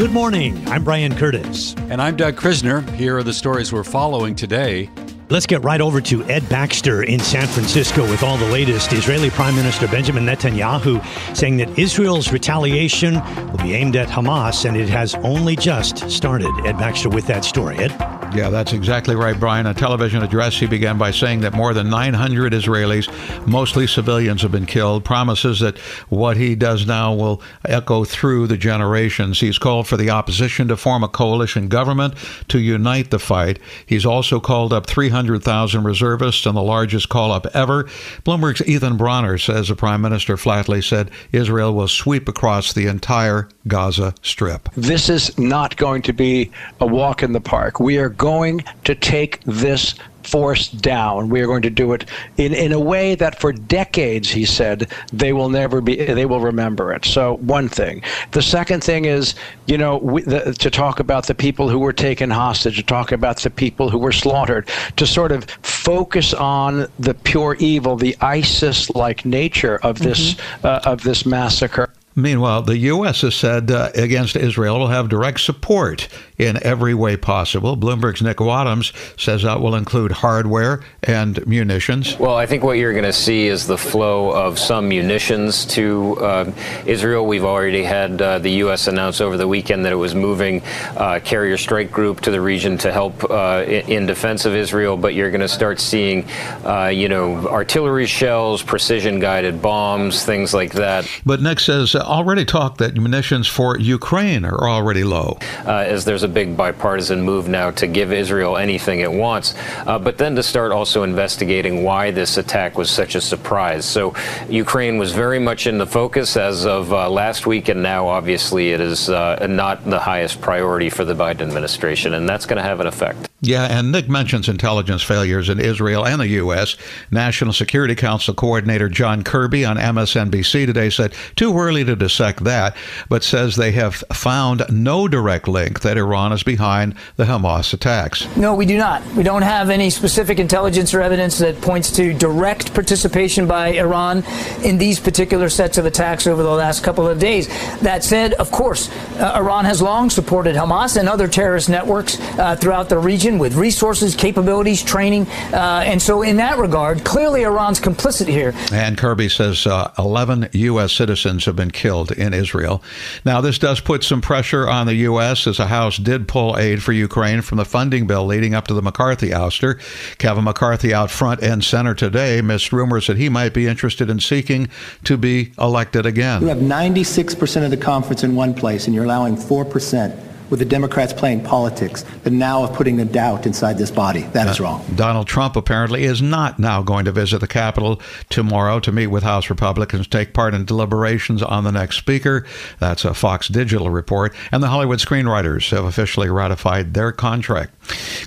Good morning. I'm Brian Curtis. And I'm Doug Krisner. Here are the stories we're following today. Let's get right over to Ed Baxter in San Francisco with all the latest. Israeli Prime Minister Benjamin Netanyahu saying that Israel's retaliation will be aimed at Hamas and it has only just started. Ed Baxter with that story. Ed? Yeah, that's exactly right, Brian. A television address, he began by saying that more than 900 Israelis, mostly civilians, have been killed. Promises that what he does now will echo through the generations. He's called for the opposition to form a coalition government to unite the fight. He's also called up 300,000 reservists and the largest call up ever. Bloomberg's Ethan Bronner says the prime minister flatly said Israel will sweep across the entire Gaza Strip. This is not going to be a walk in the park. We are going to take this force down. We are going to do it in, in a way that for decades, he said, they will never be, they will remember it. So, one thing. The second thing is, you know, we, the, to talk about the people who were taken hostage, to talk about the people who were slaughtered, to sort of focus on the pure evil, the ISIS like nature of this, mm-hmm. uh, of this massacre. Meanwhile, the U.S. has said uh, against Israel will have direct support in every way possible. Bloomberg's Nick Wadhams says that will include hardware and munitions. Well, I think what you're going to see is the flow of some munitions to uh, Israel. We've already had uh, the U.S. announce over the weekend that it was moving uh, carrier strike group to the region to help uh, in defense of Israel. But you're going to start seeing, uh, you know, artillery shells, precision guided bombs, things like that. But Nick says already talk that munitions for Ukraine are already low. as there's a big bipartisan move now to give Israel anything it wants, uh, but then to start also investigating why this attack was such a surprise. So Ukraine was very much in the focus as of uh, last week, and now obviously it is uh, not the highest priority for the Biden administration, and that's going to have an effect. Yeah, and Nick mentions intelligence failures in Israel and the U.S. National Security Council Coordinator John Kirby on MSNBC today said too early to dissect that, but says they have found no direct link that Iran is behind the Hamas attacks. No, we do not. We don't have any specific intelligence or evidence that points to direct participation by Iran in these particular sets of attacks over the last couple of days. That said, of course, uh, Iran has long supported Hamas and other terrorist networks uh, throughout the region region with resources, capabilities, training. Uh, and so, in that regard, clearly Iran's complicit here. And Kirby says uh, 11 U.S. citizens have been killed in Israel. Now, this does put some pressure on the U.S. as a House did pull aid for Ukraine from the funding bill leading up to the McCarthy ouster. Kevin McCarthy out front and center today missed rumors that he might be interested in seeking to be elected again. You have 96% of the conference in one place, and you're allowing 4% with the Democrats playing politics, but now of putting a doubt inside this body. That uh, is wrong. Donald Trump apparently is not now going to visit the Capitol tomorrow to meet with House Republicans, take part in deliberations on the next speaker. That's a Fox Digital report. And the Hollywood screenwriters have officially ratified their contract.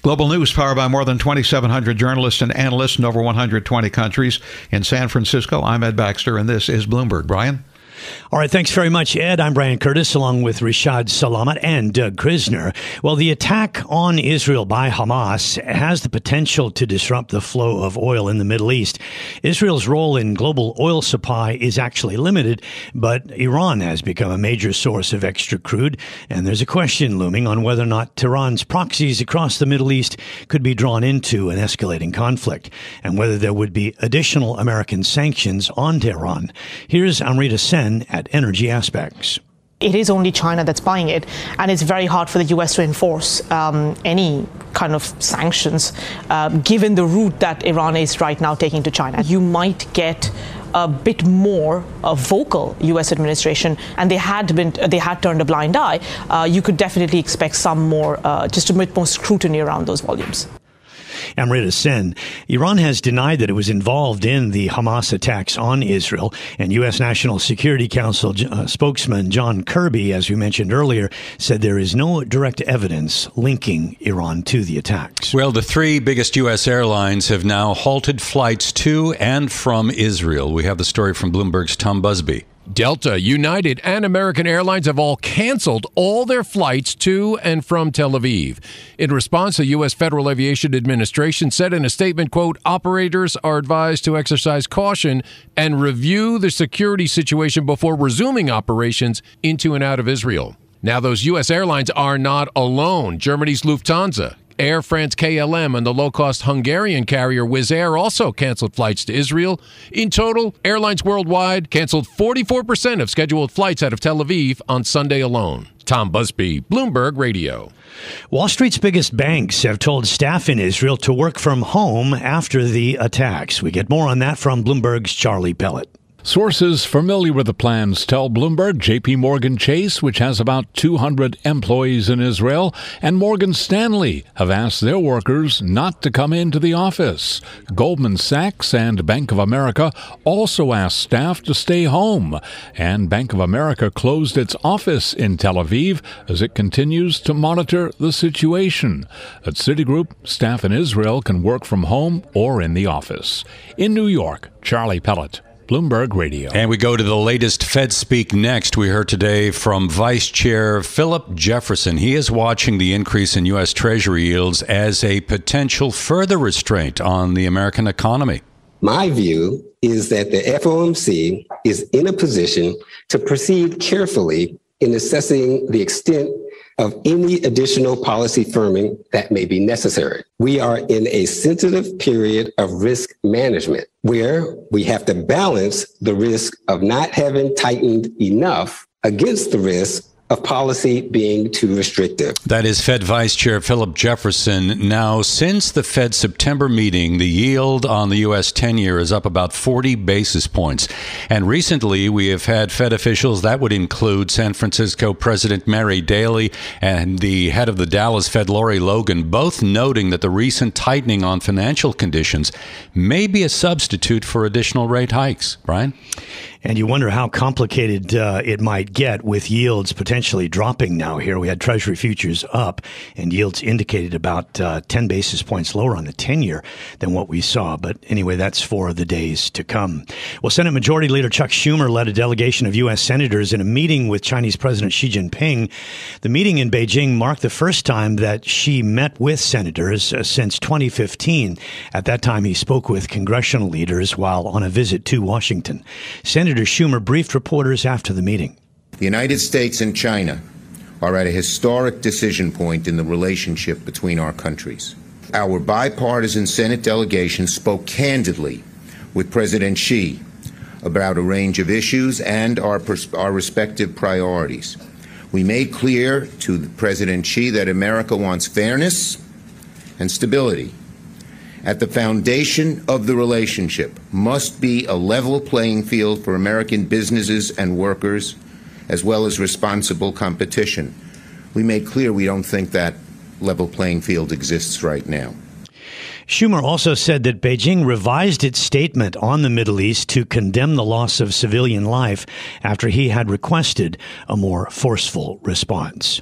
Global News, powered by more than 2,700 journalists and analysts in over 120 countries. In San Francisco, I'm Ed Baxter, and this is Bloomberg. Brian? All right, thanks very much, Ed. I'm Brian Curtis, along with Rashad Salamat and Doug Krisner. Well, the attack on Israel by Hamas has the potential to disrupt the flow of oil in the Middle East. Israel's role in global oil supply is actually limited, but Iran has become a major source of extra crude, and there's a question looming on whether or not Tehran's proxies across the Middle East could be drawn into an escalating conflict, and whether there would be additional American sanctions on Tehran. Here's Amrita Sen at Energy Aspects. it is only China that's buying it, and it's very hard for the US to enforce um, any kind of sanctions uh, given the route that Iran is right now taking to China. You might get a bit more uh, vocal U.S. administration, and they had been they had turned a blind eye. Uh, you could definitely expect some more, uh, just a bit more scrutiny around those volumes. Amrita Sen. Iran has denied that it was involved in the Hamas attacks on Israel, and U.S. National Security Council uh, spokesman John Kirby, as we mentioned earlier, said there is no direct evidence linking Iran to the attacks. Well, the three biggest U.S. airlines have now halted flights to and from Israel. We have the story from Bloomberg's Tom Busby. Delta, United, and American Airlines have all canceled all their flights to and from Tel Aviv. In response, the U.S. Federal Aviation Administration said in a statement, quote, operators are advised to exercise caution and review the security situation before resuming operations into and out of Israel. Now, those U.S. airlines are not alone. Germany's Lufthansa, Air France KLM and the low cost Hungarian carrier Wizz Air also canceled flights to Israel. In total, airlines worldwide canceled 44% of scheduled flights out of Tel Aviv on Sunday alone. Tom Busby, Bloomberg Radio. Wall Street's biggest banks have told staff in Israel to work from home after the attacks. We get more on that from Bloomberg's Charlie Pellet. Sources familiar with the plans tell Bloomberg JP Morgan Chase, which has about 200 employees in Israel, and Morgan Stanley have asked their workers not to come into the office. Goldman Sachs and Bank of America also asked staff to stay home, and Bank of America closed its office in Tel Aviv as it continues to monitor the situation. At Citigroup, staff in Israel can work from home or in the office. In New York, Charlie Pellet. Bloomberg Radio. And we go to the latest Fed speak next. We heard today from Vice Chair Philip Jefferson. He is watching the increase in U.S. Treasury yields as a potential further restraint on the American economy. My view is that the FOMC is in a position to proceed carefully in assessing the extent of any additional policy firming that may be necessary. We are in a sensitive period of risk management where we have to balance the risk of not having tightened enough against the risk of policy being too restrictive. That is Fed Vice Chair Philip Jefferson. Now, since the Fed September meeting, the yield on the U.S. 10 year is up about 40 basis points. And recently, we have had Fed officials, that would include San Francisco President Mary Daly and the head of the Dallas Fed, Lori Logan, both noting that the recent tightening on financial conditions may be a substitute for additional rate hikes. Brian? And you wonder how complicated uh, it might get with yields potentially dropping now here. We had Treasury futures up and yields indicated about uh, 10 basis points lower on the 10 year than what we saw. But anyway, that's for the days to come. Well, Senate Majority Leader Chuck Schumer led a delegation of U.S. senators in a meeting with Chinese President Xi Jinping. The meeting in Beijing marked the first time that Xi met with senators uh, since 2015. At that time, he spoke with congressional leaders while on a visit to Washington. Senator Senator Schumer briefed reporters after the meeting. The United States and China are at a historic decision point in the relationship between our countries. Our bipartisan Senate delegation spoke candidly with President Xi about a range of issues and our, our respective priorities. We made clear to President Xi that America wants fairness and stability at the foundation of the relationship must be a level playing field for American businesses and workers, as well as responsible competition. We made clear we don't think that level playing field exists right now. Schumer also said that Beijing revised its statement on the Middle East to condemn the loss of civilian life after he had requested a more forceful response.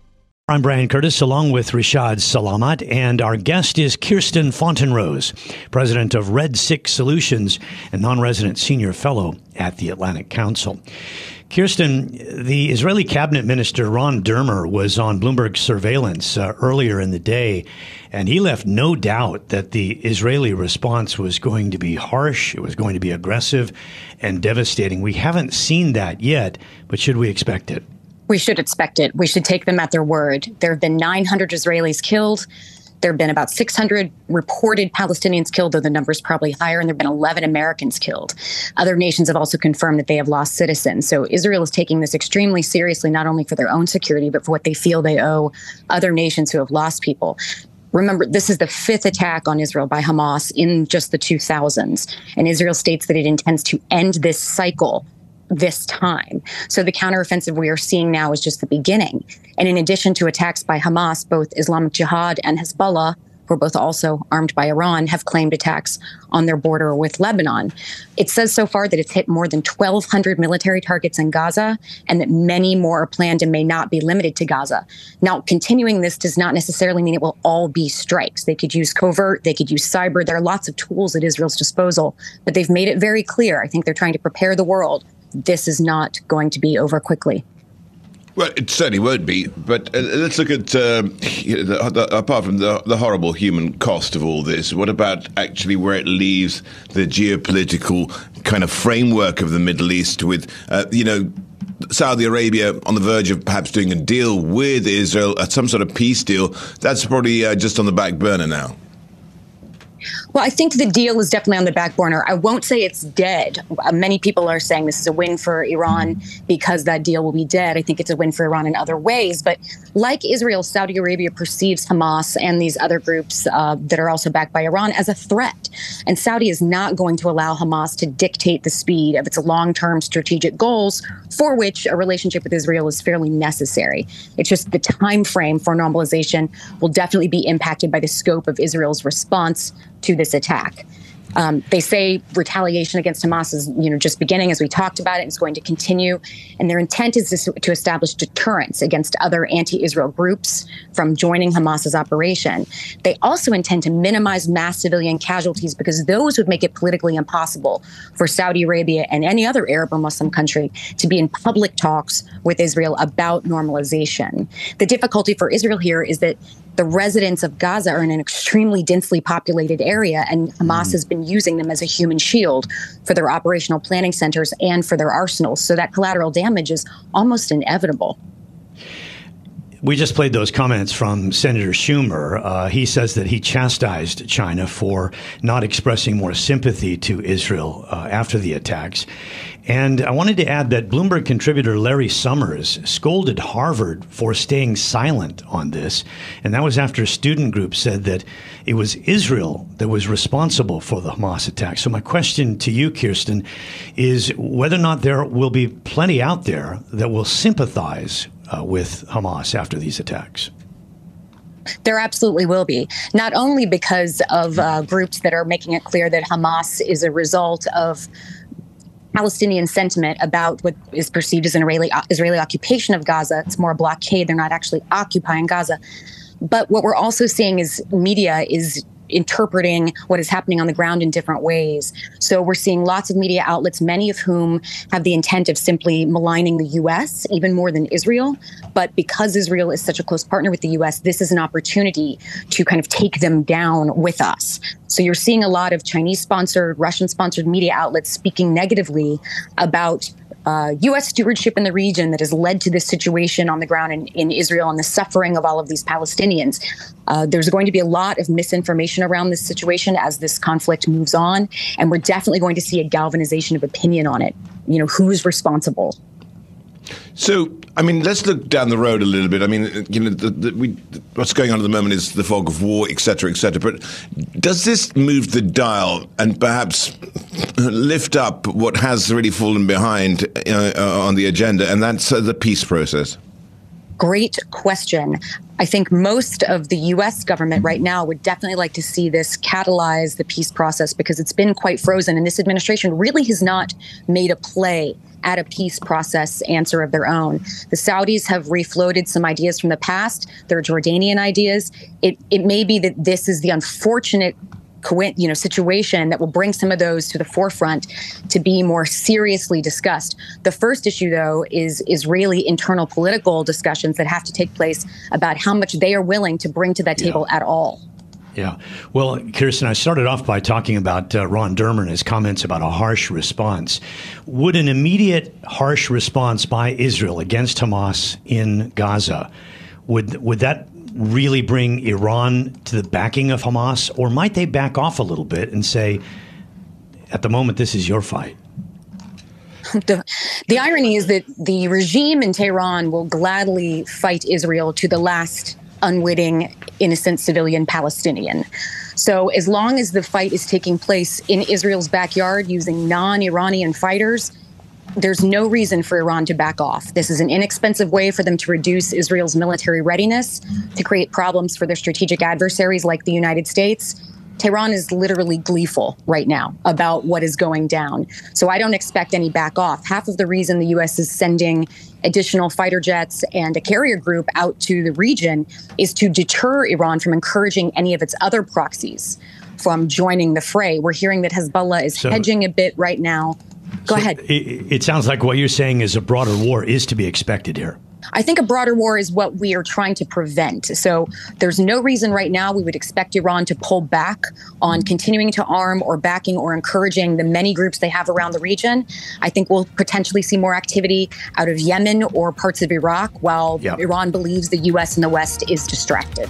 I'm Brian Curtis, along with Rashad Salamat, and our guest is Kirsten Fontenrose, president of Red Six Solutions and non resident senior fellow at the Atlantic Council. Kirsten, the Israeli cabinet minister Ron Dermer was on Bloomberg surveillance uh, earlier in the day, and he left no doubt that the Israeli response was going to be harsh, it was going to be aggressive and devastating. We haven't seen that yet, but should we expect it? We should expect it. We should take them at their word. There have been 900 Israelis killed. There have been about 600 reported Palestinians killed, though the number is probably higher, and there have been 11 Americans killed. Other nations have also confirmed that they have lost citizens. So Israel is taking this extremely seriously, not only for their own security, but for what they feel they owe other nations who have lost people. Remember, this is the fifth attack on Israel by Hamas in just the 2000s. And Israel states that it intends to end this cycle this time. So the counteroffensive we are seeing now is just the beginning. And in addition to attacks by Hamas, both Islamic Jihad and Hezbollah, who are both also armed by Iran, have claimed attacks on their border with Lebanon. It says so far that it's hit more than 1,200 military targets in Gaza and that many more are planned and may not be limited to Gaza. Now, continuing this does not necessarily mean it will all be strikes. They could use covert, they could use cyber. There are lots of tools at Israel's disposal, but they've made it very clear. I think they're trying to prepare the world this is not going to be over quickly. Well, it certainly won't be. But uh, let's look at uh, the, the, apart from the, the, horrible human cost of all this. What about actually where it leaves the geopolitical kind of framework of the Middle East? With uh, you know. Saudi Arabia on the verge of perhaps doing a deal with Israel, uh, some sort of peace deal. That's probably uh, just on the back burner now. Well, I think the deal is definitely on the back burner. I won't say it's dead. Many people are saying this is a win for Iran because that deal will be dead. I think it's a win for Iran in other ways. But like Israel, Saudi Arabia perceives Hamas and these other groups uh, that are also backed by Iran as a threat. And Saudi is not going to allow Hamas to dictate the speed of its long term strategic goals, for which a relationship with Israel is fairly necessary. It's just the time frame for normalization will definitely be impacted by the scope of Israel's response to this attack. Um, they say retaliation against Hamas is, you know, just beginning, as we talked about it, and it's going to continue. And their intent is to, to establish deterrence against other anti-Israel groups from joining Hamas's operation. They also intend to minimize mass civilian casualties because those would make it politically impossible for Saudi Arabia and any other Arab or Muslim country to be in public talks with Israel about normalization. The difficulty for Israel here is that the residents of Gaza are in an extremely densely populated area, and Hamas mm. has been using them as a human shield for their operational planning centers and for their arsenals. So that collateral damage is almost inevitable. We just played those comments from Senator Schumer. Uh, he says that he chastised China for not expressing more sympathy to Israel uh, after the attacks. And I wanted to add that Bloomberg contributor Larry Summers scolded Harvard for staying silent on this. And that was after a student group said that it was Israel that was responsible for the Hamas attack. So, my question to you, Kirsten, is whether or not there will be plenty out there that will sympathize uh, with Hamas after these attacks? There absolutely will be. Not only because of uh, groups that are making it clear that Hamas is a result of Palestinian sentiment about what is perceived as an Israeli, Israeli occupation of Gaza. It's more a blockade. They're not actually occupying Gaza. But what we're also seeing is media is interpreting what is happening on the ground in different ways. So we're seeing lots of media outlets, many of whom have the intent of simply maligning the U.S. even more than Israel. But because Israel is such a close partner with the U.S., this is an opportunity to kind of take them down with us. So you're seeing a lot of Chinese sponsored, Russian sponsored media outlets speaking negatively about uh, U.S. stewardship in the region that has led to this situation on the ground in, in Israel and the suffering of all of these Palestinians. Uh, there's going to be a lot of misinformation around this situation as this conflict moves on, and we're definitely going to see a galvanization of opinion on it. You know, who's responsible? So, I mean, let's look down the road a little bit. I mean, you know, the, the, we, what's going on at the moment is the fog of war, etc., etc. But does this move the dial and perhaps lift up what has really fallen behind uh, uh, on the agenda, and that's uh, the peace process? Great question. I think most of the US government right now would definitely like to see this catalyze the peace process because it's been quite frozen. And this administration really has not made a play at a peace process answer of their own. The Saudis have refloated some ideas from the past, their Jordanian ideas. It, it may be that this is the unfortunate you know situation that will bring some of those to the forefront to be more seriously discussed. The first issue though is is really internal political discussions that have to take place about how much they are willing to bring to that table yeah. at all. Yeah. Well, Kirsten, I started off by talking about uh, Ron Dermer and his comments about a harsh response. Would an immediate harsh response by Israel against Hamas in Gaza would would that really bring Iran to the backing of Hamas, or might they back off a little bit and say, "At the moment, this is your fight"? The, the irony is that the regime in Tehran will gladly fight Israel to the last unwitting, innocent civilian Palestinian. So, as long as the fight is taking place in Israel's backyard using non Iranian fighters, there's no reason for Iran to back off. This is an inexpensive way for them to reduce Israel's military readiness, to create problems for their strategic adversaries like the United States, Tehran is literally gleeful right now about what is going down. So I don't expect any back off. Half of the reason the U.S. is sending additional fighter jets and a carrier group out to the region is to deter Iran from encouraging any of its other proxies from joining the fray. We're hearing that Hezbollah is so, hedging a bit right now. Go so ahead. It, it sounds like what you're saying is a broader war is to be expected here. I think a broader war is what we are trying to prevent. So there's no reason right now we would expect Iran to pull back on continuing to arm or backing or encouraging the many groups they have around the region. I think we'll potentially see more activity out of Yemen or parts of Iraq while yep. Iran believes the U.S. and the West is distracted.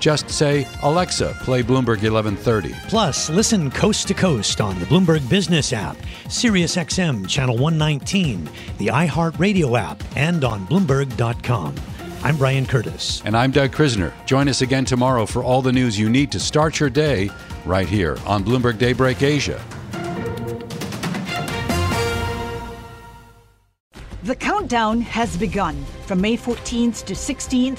just say, Alexa, play Bloomberg 1130. Plus, listen coast to coast on the Bloomberg Business app, SiriusXM Channel 119, the iHeartRadio app, and on Bloomberg.com. I'm Brian Curtis. And I'm Doug Krisner. Join us again tomorrow for all the news you need to start your day right here on Bloomberg Daybreak Asia. The countdown has begun. From May 14th to 16th,